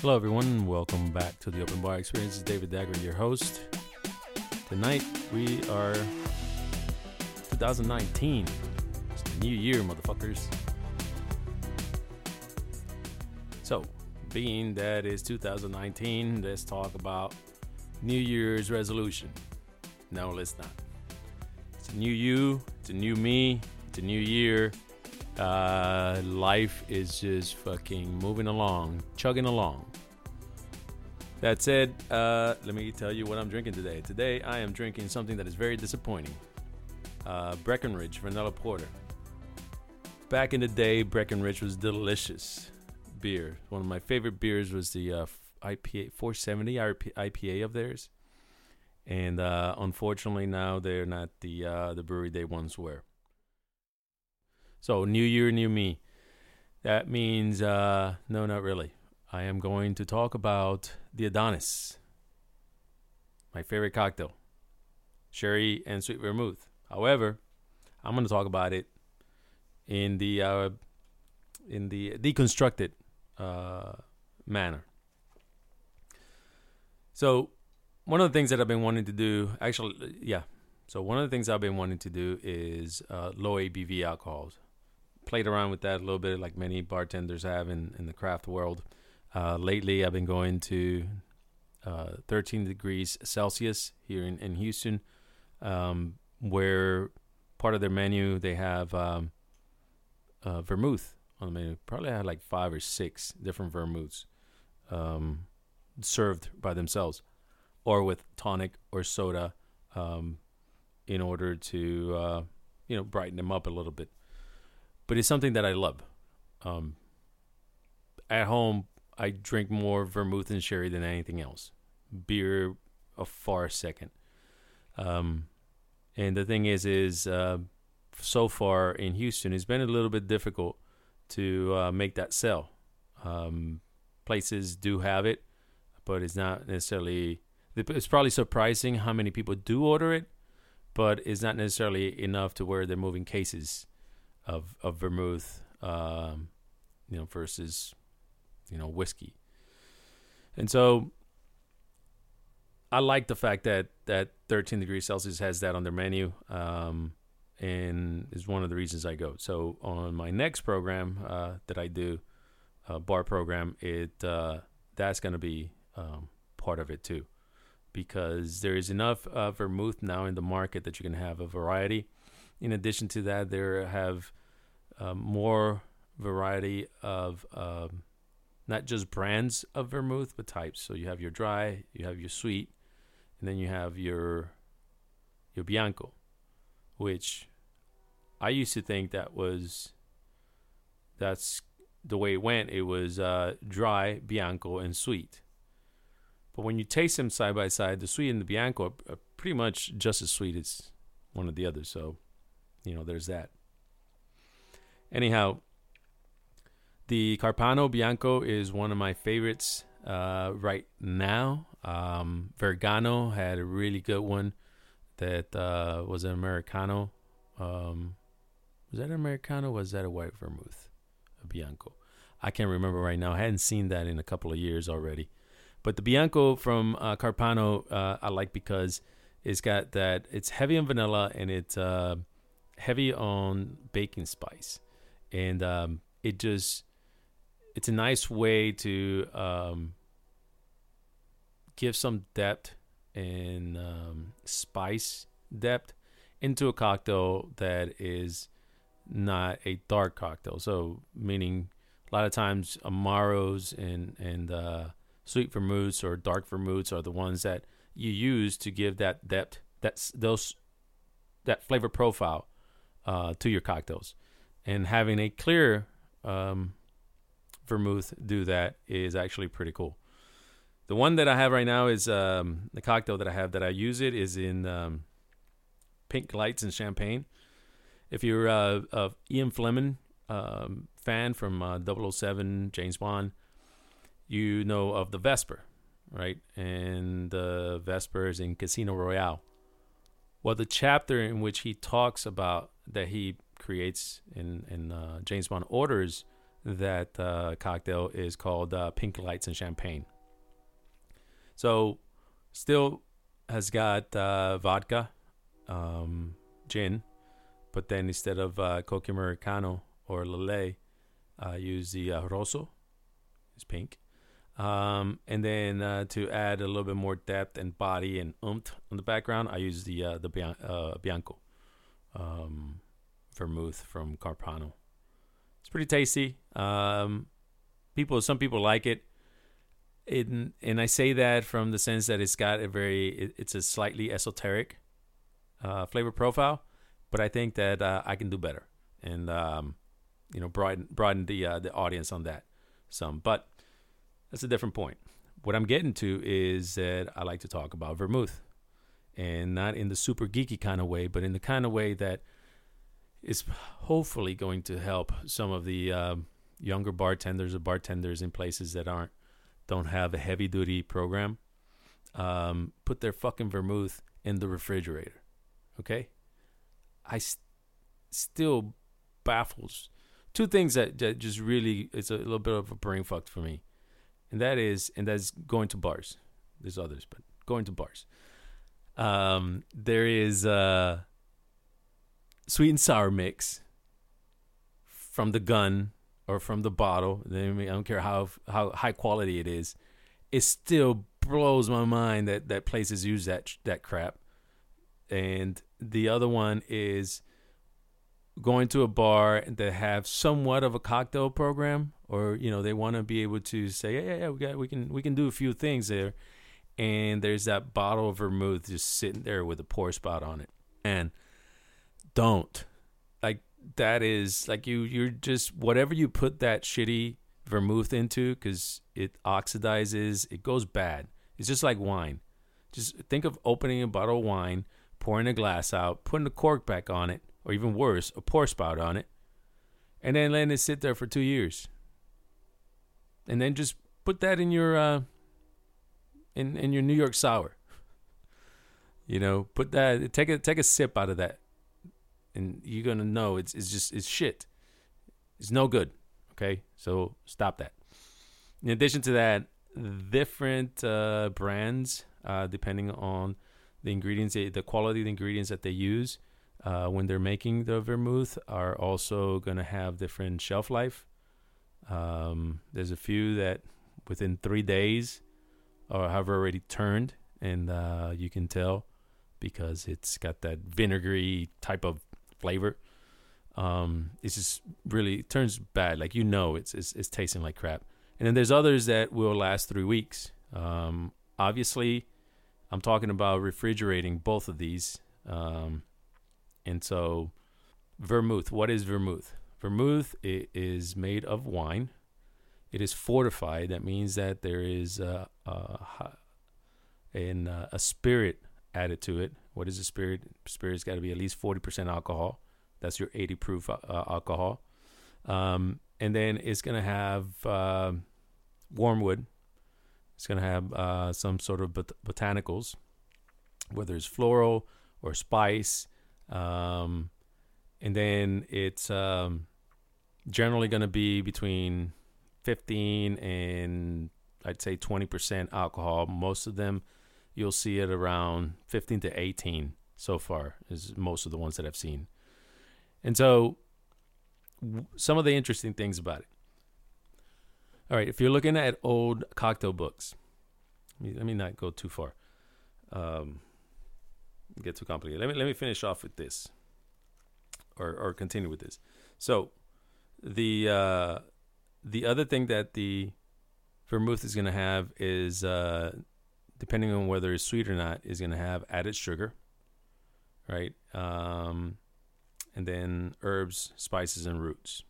Hello, everyone. Welcome back to the Open Bar Experience. Is David Dagger, your host. Tonight we are 2019. It's the new year, motherfuckers. So, being that it's 2019, let's talk about New Year's resolution. No, let's not. It's a new you, it's a new me, it's a new year. Uh, life is just fucking moving along, chugging along. That said, uh, let me tell you what I'm drinking today. Today, I am drinking something that is very disappointing uh, Breckenridge Vanilla Porter. Back in the day, Breckenridge was delicious beer. One of my favorite beers was the uh, IPA 470 IPA of theirs. And uh, unfortunately, now they're not the uh, the brewery they once were. So, new year, new me. That means, uh, no, not really. I am going to talk about the Adonis, my favorite cocktail, sherry and sweet vermouth. However, I'm going to talk about it in the uh, in the deconstructed uh, manner. So, one of the things that I've been wanting to do, actually, yeah. So one of the things I've been wanting to do is uh, low ABV alcohols. Played around with that a little bit, like many bartenders have in, in the craft world. Uh, lately, I've been going to uh, 13 degrees Celsius here in, in Houston, um, where part of their menu they have um, uh, vermouth on the menu. Probably had like five or six different vermouths um, served by themselves, or with tonic or soda, um, in order to uh, you know brighten them up a little bit. But it's something that I love. Um, at home, I drink more vermouth and sherry than anything else. Beer, a far second. Um, and the thing is, is uh, so far in Houston, it's been a little bit difficult to uh, make that sell. Um, places do have it, but it's not necessarily. It's probably surprising how many people do order it, but it's not necessarily enough to where they're moving cases of of vermouth, um, you know, versus you know, whiskey. And so I like the fact that that 13 degrees Celsius has that on their menu, um, and is one of the reasons I go. So on my next program uh, that I do, uh, bar program, it uh, that's going to be um, part of it too, because there is enough uh, vermouth now in the market that you can have a variety. In addition to that, there have um, more variety of um, not just brands of vermouth, but types. So you have your dry, you have your sweet, and then you have your your bianco, which I used to think that was that's the way it went. It was uh, dry, bianco, and sweet. But when you taste them side by side, the sweet and the bianco are, are pretty much just as sweet as one of the others. So, you know, there's that. Anyhow, the Carpano Bianco is one of my favorites uh, right now. Um, Vergano had a really good one that uh, was an Americano. Um, was that an Americano? was that a white vermouth? A Bianco. I can't remember right now. I hadn't seen that in a couple of years already. But the Bianco from uh, Carpano uh, I like because it's got that. It's heavy on vanilla and it's uh, heavy on baking spice, and um, it just it's a nice way to um, give some depth and um, spice depth into a cocktail that is not a dark cocktail. So, meaning a lot of times amaros and and uh, sweet vermouths or dark vermouths are the ones that you use to give that depth, that's those that flavor profile uh, to your cocktails, and having a clear um, vermouth do that is actually pretty cool. The one that I have right now is um, the cocktail that I have that I use it is in um, pink lights and champagne. If you're uh, a Ian Fleming um, fan from uh, 007 James Bond, you know of the Vesper, right? And the Vesper is in Casino Royale. Well, the chapter in which he talks about that he creates in in uh, James Bond orders that uh, cocktail is called uh, Pink Lights and Champagne. So, still has got uh, vodka, um, gin, but then instead of uh, Cocchi Americano or Lillet, I use the uh, Rosso. It's pink. Um, and then uh, to add a little bit more depth and body and oomph on the background, I use the uh, the Bian- uh, Bianco um, vermouth from Carpano. It's pretty tasty. Um, people, some people like it. It, and I say that from the sense that it's got a very, it, it's a slightly esoteric uh, flavor profile, but I think that uh, I can do better and um, you know broaden broaden the uh, the audience on that some. But that's a different point. What I'm getting to is that I like to talk about vermouth, and not in the super geeky kind of way, but in the kind of way that is hopefully going to help some of the um, younger bartenders or bartenders in places that aren't don't have a heavy duty program. Um, put their fucking vermouth in the refrigerator. Okay, I st- still baffles two things that, that just really it's a little bit of a brain fuck for me and that is and that's going to bars. There's others, but going to bars. Um, there is a sweet and sour mix from the gun or from the bottle. I don't care how how high quality it is. It still blows my mind that that places use that that crap. And the other one is going to a bar that have somewhat of a cocktail program or you know they want to be able to say yeah, yeah yeah we got we can we can do a few things there and there's that bottle of vermouth just sitting there with a pour spot on it and don't like that is like you you're just whatever you put that shitty vermouth into because it oxidizes it goes bad it's just like wine just think of opening a bottle of wine pouring a glass out putting the cork back on it or even worse, a pour spout on it, and then letting it sit there for two years. And then just put that in your uh, in in your New York sour. You know, put that take a take a sip out of that, and you're gonna know it's it's just it's shit. It's no good. Okay, so stop that. In addition to that, different uh, brands, uh, depending on the ingredients, the quality of the ingredients that they use, uh, when they're making the vermouth are also to have different shelf life. Um, there's a few that within three days or have already turned, and uh, you can tell because it's got that vinegary type of flavor. Um, it's just really it turns bad. Like you know, it's, it's it's tasting like crap. And then there's others that will last three weeks. Um, obviously, I'm talking about refrigerating both of these. Um, and so, vermouth, what is vermouth? Vermouth is made of wine. It is fortified. That means that there is a, a, in, uh, a spirit added to it. What is a spirit? Spirit's got to be at least 40% alcohol. That's your 80 proof uh, alcohol. Um, and then it's going to have uh, wormwood. It's going to have uh, some sort of bot- botanicals, whether it's floral or spice. Um, and then it's um, generally going to be between 15 and I'd say 20% alcohol. Most of them you'll see it around 15 to 18 so far, is most of the ones that I've seen. And so, some of the interesting things about it. All right, if you're looking at old cocktail books, let me, not go too far. Um, get too complicated. Let me let me finish off with this, or or continue with this. So, the uh, the other thing that the vermouth is going to have is, uh, depending on whether it's sweet or not, is going to have added sugar, right? Um, and then herbs, spices, and roots.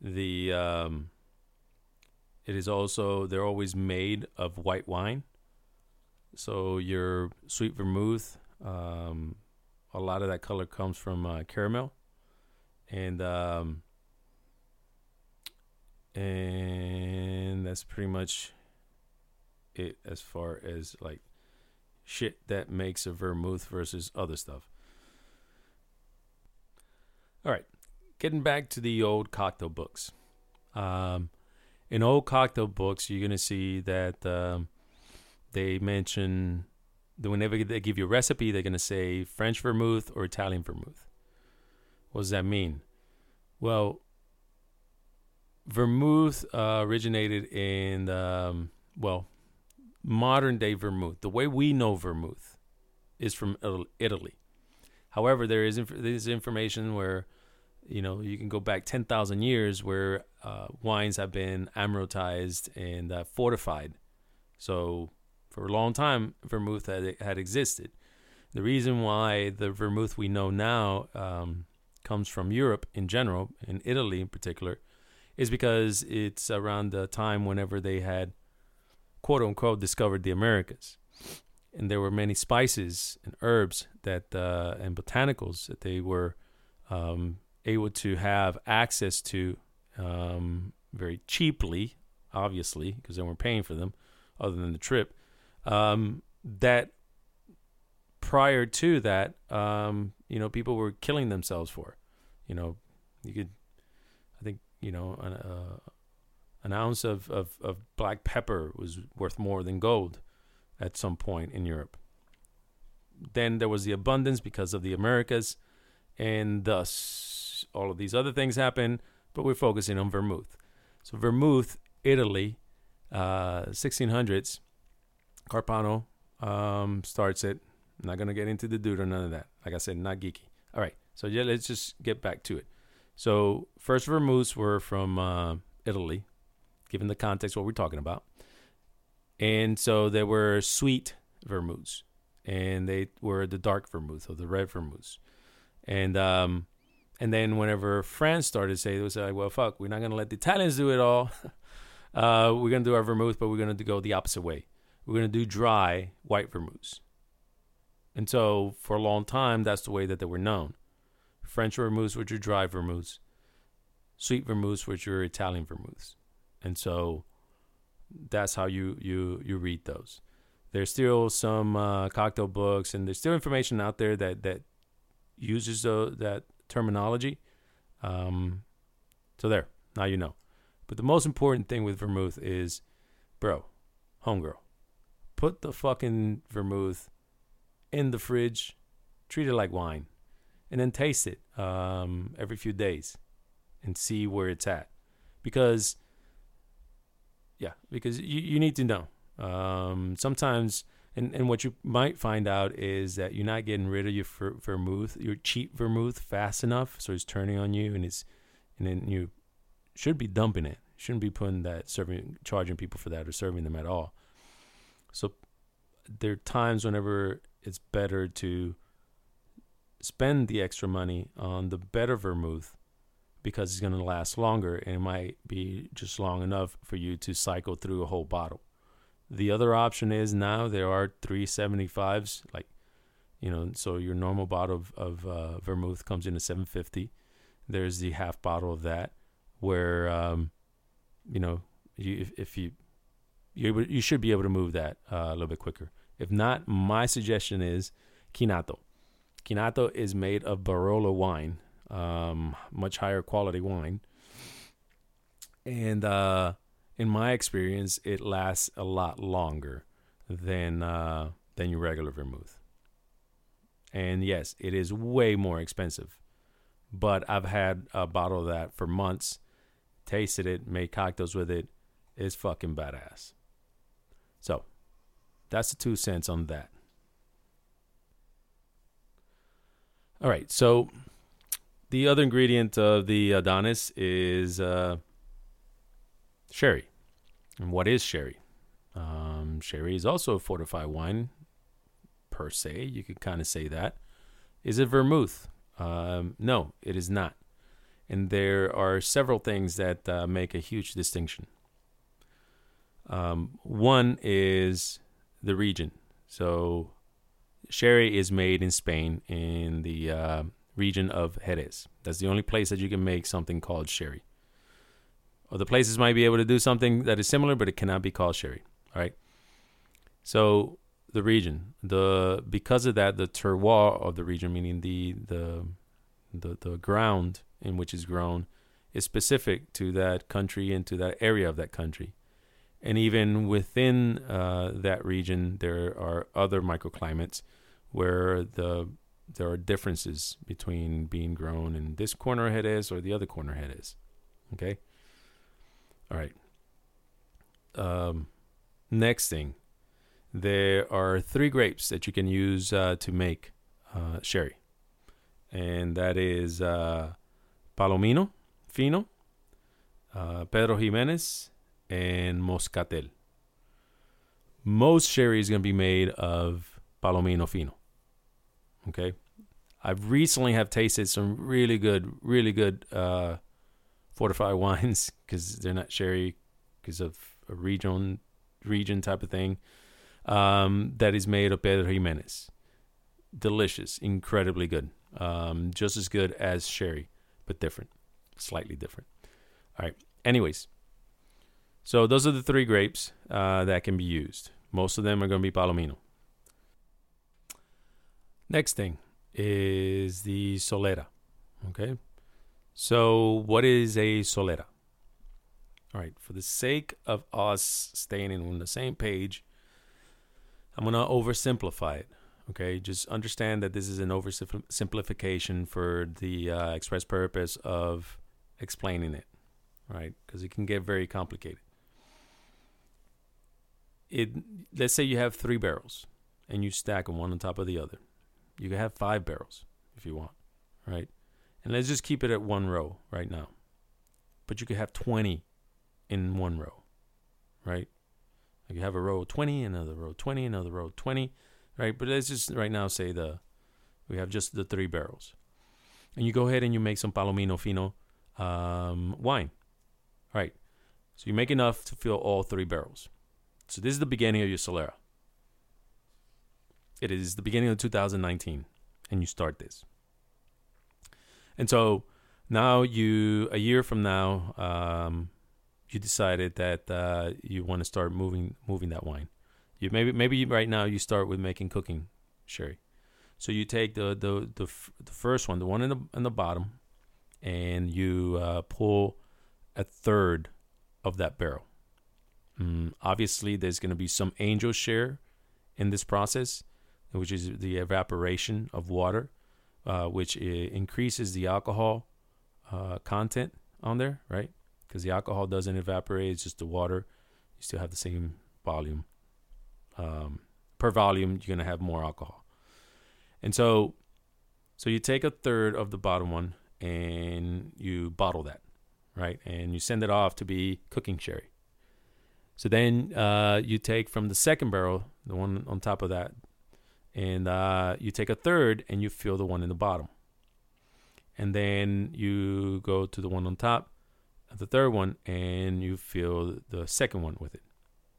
The um, it is also they're always made of white wine. So your sweet vermouth um, a lot of that color comes from uh, caramel, and um, and that's pretty much it as far as like shit that makes a vermouth versus other stuff. All right, getting back to the old cocktail books. Um, in old cocktail books, you're gonna see that um, they mention that whenever they give you a recipe, they're gonna say French vermouth or Italian vermouth. What does that mean? Well, vermouth uh, originated in um, well modern day vermouth. The way we know vermouth is from Italy. However, there is inf- there is information where you know you can go back ten thousand years where uh, wines have been aromatized and uh, fortified. So for a long time, vermouth had had existed. The reason why the vermouth we know now um, comes from Europe in general, in Italy in particular, is because it's around the time whenever they had quote unquote discovered the Americas. And there were many spices and herbs that uh, and botanicals that they were um, able to have access to um, very cheaply, obviously, because they weren't paying for them, other than the trip. Um, that prior to that, um, you know, people were killing themselves for. You know, you could, I think, you know, uh, an ounce of, of, of black pepper was worth more than gold at some point in Europe. Then there was the abundance because of the Americas, and thus all of these other things happen, but we're focusing on vermouth. So, vermouth, Italy, uh, 1600s, Carpano um, starts it. I'm not going to get into the dude or none of that. Like I said, not geeky. All right. So, yeah, let's just get back to it. So, first vermouths were from uh, Italy, given the context what we're talking about. And so there were sweet vermouths, and they were the dark vermouth or the red vermouths. And um, and then whenever France started to say it was like, well, fuck, we're not gonna let the Italians do it all. uh, we're gonna do our vermouth, but we're gonna go the opposite way. We're gonna do dry white vermouths. And so for a long time, that's the way that they were known. French vermouths, which are dry vermouths, sweet vermouths, which are Italian vermouths and so that's how you you you read those. There's still some uh, cocktail books, and there's still information out there that that uses the, that terminology. Um, so there, now you know. But the most important thing with vermouth is, bro, homegirl, put the fucking vermouth in the fridge, treat it like wine, and then taste it um, every few days and see where it's at. Because yeah, because you, you need to know. Um, sometimes, and, and what you might find out is that you're not getting rid of your ver- vermouth, your cheap vermouth, fast enough, so it's turning on you, and it's, and then you should be dumping it. Shouldn't be putting that serving, charging people for that or serving them at all. So there are times whenever it's better to spend the extra money on the better vermouth because it's going to last longer and it might be just long enough for you to cycle through a whole bottle. The other option is now there are 375s, like, you know, so your normal bottle of, of uh, vermouth comes in at 750. There's the half bottle of that where, um, you know, you, if, if you, you, you should be able to move that uh, a little bit quicker. If not, my suggestion is Chinato. Chinato is made of Barolo wine, um, much higher quality wine. And uh, in my experience, it lasts a lot longer than uh, than your regular vermouth. And yes, it is way more expensive. But I've had a bottle of that for months, tasted it, made cocktails with it. It's fucking badass. So, that's the two cents on that. All right, so the other ingredient of the Adonis is uh, sherry. And what is sherry? Um, sherry is also a fortified wine, per se. You could kind of say that. Is it vermouth? Um, no, it is not. And there are several things that uh, make a huge distinction. Um, one is the region. So, sherry is made in Spain in the uh, region of Jerez. That's the only place that you can make something called sherry. Other places might be able to do something that is similar, but it cannot be called sherry. All right. So the region, the because of that, the terroir of the region, meaning the the the, the ground in which it's grown, is specific to that country and to that area of that country. And even within uh, that region, there are other microclimates where the there are differences between being grown in this corner Jerez or the other corner Jerez. Okay. All right. Um, next thing, there are three grapes that you can use uh, to make uh, sherry, and that is uh, Palomino, Fino, uh, Pedro Jimenez, and Moscatel. Most sherry is going to be made of Palomino Fino. Okay, I recently have tasted some really good, really good uh, fortified wines because they're not sherry because of a region region type of thing. Um, that is made of Pedro Jimenez. Delicious, incredibly good. Um, just as good as sherry, but different, slightly different. All right. Anyways, so those are the three grapes uh, that can be used. Most of them are going to be Palomino. Next thing is the Solera. Okay. So, what is a Solera? All right. For the sake of us staying on the same page, I'm going to oversimplify it. Okay. Just understand that this is an oversimplification for the uh, express purpose of explaining it. Right. Because it can get very complicated. It, let's say you have three barrels and you stack them one on top of the other you can have five barrels if you want, right? And let's just keep it at one row right now. But you could have 20 in one row, right? Like you have a row of 20, another row 20, another row 20, right? But let's just right now say the we have just the three barrels. And you go ahead and you make some Palomino Fino um, wine, right? So you make enough to fill all three barrels. So this is the beginning of your Solera. It is the beginning of 2019, and you start this. And so now you, a year from now, um, you decided that uh, you want to start moving moving that wine. You maybe maybe right now you start with making cooking sherry. So you take the the the, f- the first one, the one in the in the bottom, and you uh, pull a third of that barrel. Mm, obviously, there's going to be some angel share in this process, which is the evaporation of water, uh, which increases the alcohol uh, content on there, right? Because the alcohol doesn't evaporate; it's just the water. You still have the same volume. Um, per volume, you're gonna have more alcohol, and so, so you take a third of the bottom one and you bottle that, right? And you send it off to be cooking sherry. So then uh, you take from the second barrel, the one on top of that, and uh, you take a third and you fill the one in the bottom. And then you go to the one on top the third one and you fill the second one with it.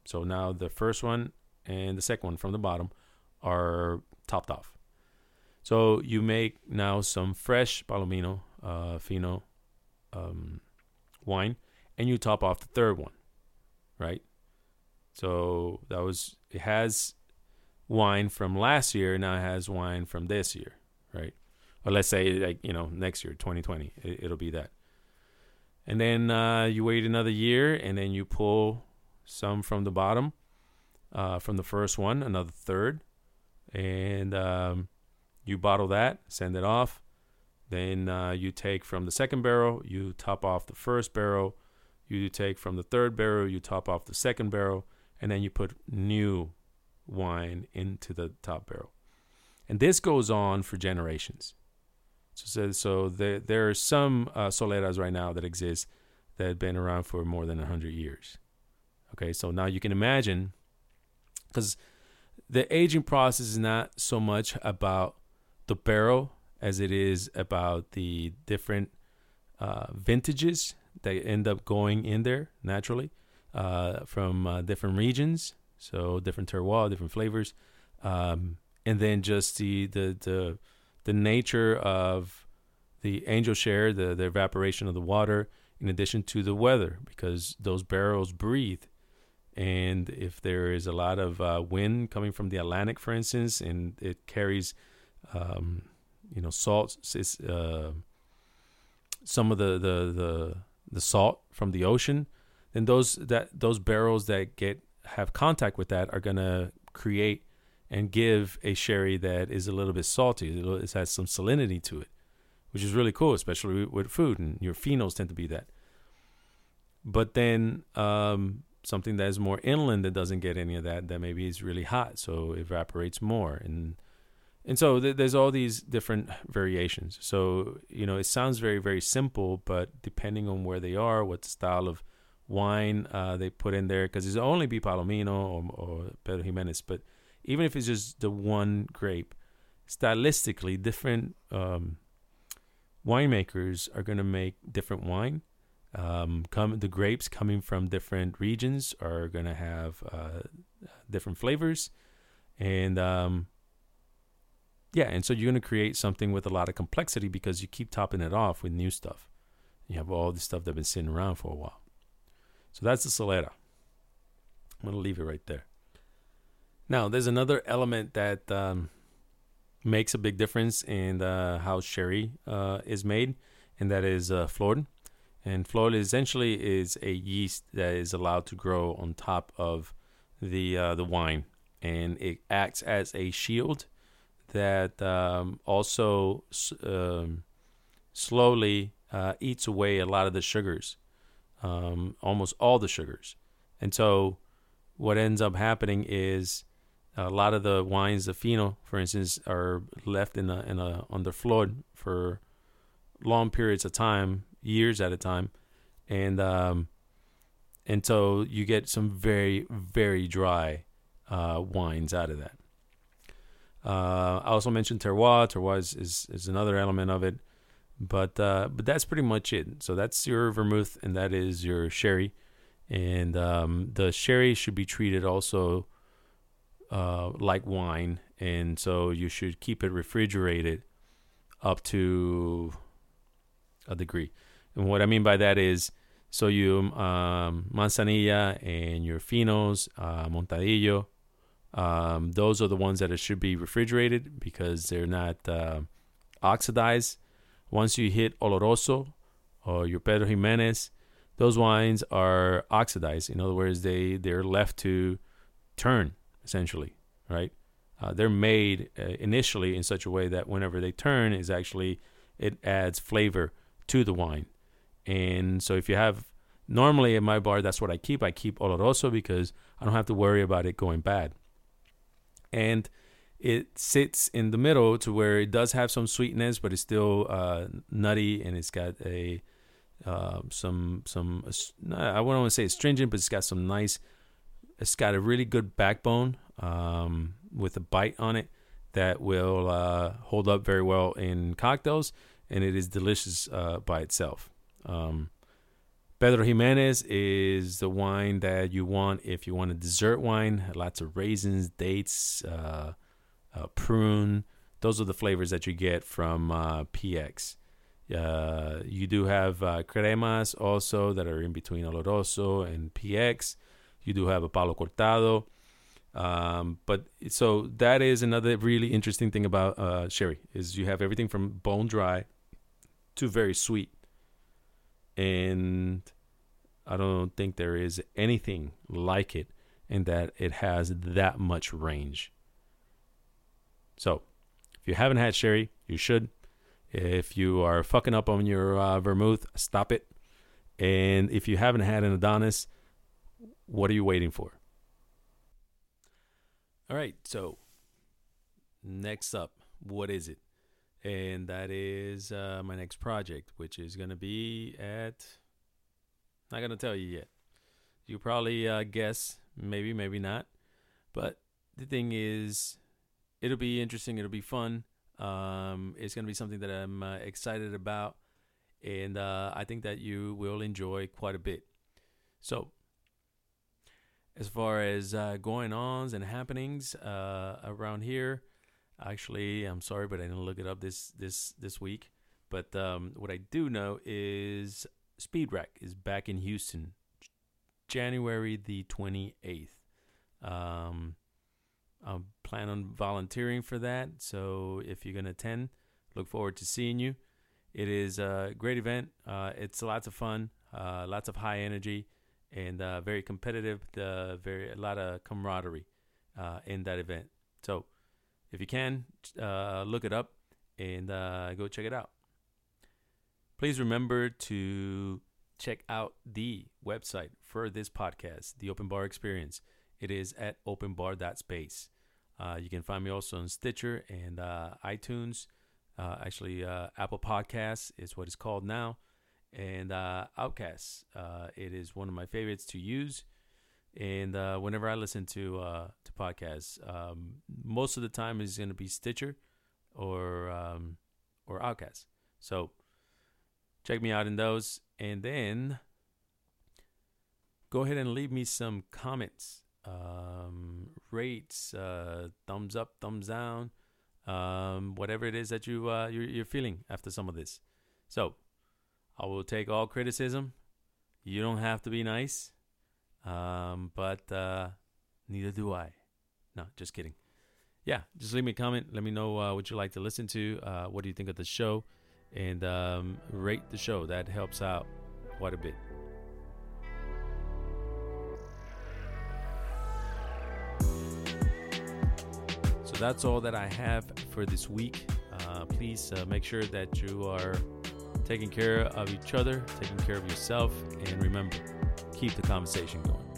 So now the first one and the second one from the bottom are topped off. So you make now some fresh palomino uh, fino um, wine and you top off the third one right? So that was it has wine from last year now has wine from this year, right? Or let's say like you know next year, 2020, it, will be that. And then uh, you wait another year, and then you pull some from the bottom, uh, from the first one, another third, and um, you bottle that, send it off. Then uh, you take from the second barrel, you top off the first barrel. You take from the third barrel, you top off the second barrel, and then you put new wine into the top barrel. And this goes on for generations. So, so there, there are some uh, soleras right now that exist that have been around for more than 100 years. Okay, so now you can imagine, because the aging process is not so much about the barrel as it is about the different uh, vintages that end up going in there naturally uh, from uh, different regions so different terroir, different flavors, um, and then just the the the the nature of the angel share, the the evaporation of the water, in addition to the weather, because those barrels breathe, and if there is a lot of uh, wind coming from the Atlantic, for instance, and it carries, um, you know, salts, uh, some of the, the the the salt from the ocean, then those that those barrels that get have contact with that are gonna create and give a sherry that is a little bit salty. It has some salinity to it, which is really cool, especially with food. And your finos tend to be that. But then um, something that is more inland that doesn't get any of that, that maybe is really hot, so evaporates more. And and so th- there's all these different variations. So you know, it sounds very very simple, but depending on where they are, what style of wine uh, they put in there, because it's only be Palomino or, or Pedro Jimenez, but even if it's just the one grape, stylistically, different um, winemakers are going to make different wine. Um, come the grapes coming from different regions are going to have uh, different flavors, and um, yeah, and so you're going to create something with a lot of complexity because you keep topping it off with new stuff. You have all the stuff that's been sitting around for a while. So that's the Solera. I'm going to leave it right there. Now, there's another element that um, makes a big difference in uh, how sherry uh, is made, and that is uh. And flor essentially is a yeast that is allowed to grow on top of the uh, the wine, and it acts as a shield that um, also um, slowly uh, eats away a lot of the sugars, um, almost all the sugars. And so, what ends up happening is a lot of the wines, the fino, for instance, are left in a in a on the flor for long periods of time, years at a time, and um, and so you get some very very dry uh, wines out of that. Uh, I also mentioned terroir. Terroir is, is, is another element of it, but uh, but that's pretty much it. So that's your vermouth, and that is your sherry, and um, the sherry should be treated also uh, like wine, and so you should keep it refrigerated up to a degree. And what I mean by that is, so you um, manzanilla and your finos, uh, montadillo, um, those are the ones that should be refrigerated because they're not uh, oxidized. Once you hit Oloroso or your Pedro Jimenez, those wines are oxidized. In other words, they they're left to turn essentially, right? Uh, they're made uh, initially in such a way that whenever they turn, is actually it adds flavor to the wine. And so if you have normally in my bar, that's what I keep. I keep Oloroso because I don't have to worry about it going bad. And it sits in the middle to where it does have some sweetness, but it's still uh, nutty and it's got a uh, some some I wouldn't want to say astringent, but it's got some nice it's got a really good backbone um, with a bite on it that will uh, hold up very well in cocktails, and it is delicious uh, by itself. Um, Pedro Jimenez is the wine that you want if you want a dessert wine. Lots of raisins, dates, uh, uh prune. Those are the flavors that you get from uh, PX. Uh, you do have cremas also that are in between Oloroso and PX. You do have a palo cortado. Um, but so that is another really interesting thing about uh, sherry is you have everything from bone dry to very sweet, and I don't think there is anything like it in that it has that much range. So, if you haven't had sherry, you should. If you are fucking up on your uh, vermouth, stop it. And if you haven't had an Adonis, what are you waiting for? All right, so next up, what is it? And that is uh, my next project, which is going to be at. Not going to tell you yet. You probably uh, guess, maybe, maybe not. But the thing is, it'll be interesting. It'll be fun. Um, it's going to be something that I'm uh, excited about. And uh, I think that you will enjoy quite a bit. So, as far as uh, going ons and happenings uh, around here. Actually, I'm sorry, but I didn't look it up this this this week. But um, what I do know is Speed Rack is back in Houston, January the 28th. Um, I plan on volunteering for that, so if you're gonna attend, look forward to seeing you. It is a great event. Uh, it's lots of fun, uh, lots of high energy, and uh, very competitive. The very a lot of camaraderie uh, in that event. So, if you can, uh, look it up and uh, go check it out. Please remember to check out the website for this podcast, the Open Bar Experience. It is at openbar.space. Uh, you can find me also on Stitcher and uh, iTunes. Uh, actually, uh, Apple Podcasts is what it's called now, and uh, Outcasts. Uh, it is one of my favorites to use. And whenever I listen to to podcasts, um, most of the time is going to be Stitcher or um, or Outcasts. So check me out in those, and then go ahead and leave me some comments um, rates, uh, thumbs up, thumbs down, um, whatever it is that you uh, you're, you're feeling after some of this. So I will take all criticism. You don't have to be nice, um, but uh, neither do I. No, just kidding. Yeah, just leave me a comment. Let me know uh, what you like to listen to. Uh, what do you think of the show? And um, rate the show. That helps out quite a bit. That's all that I have for this week. Uh, please uh, make sure that you are taking care of each other, taking care of yourself, and remember, keep the conversation going.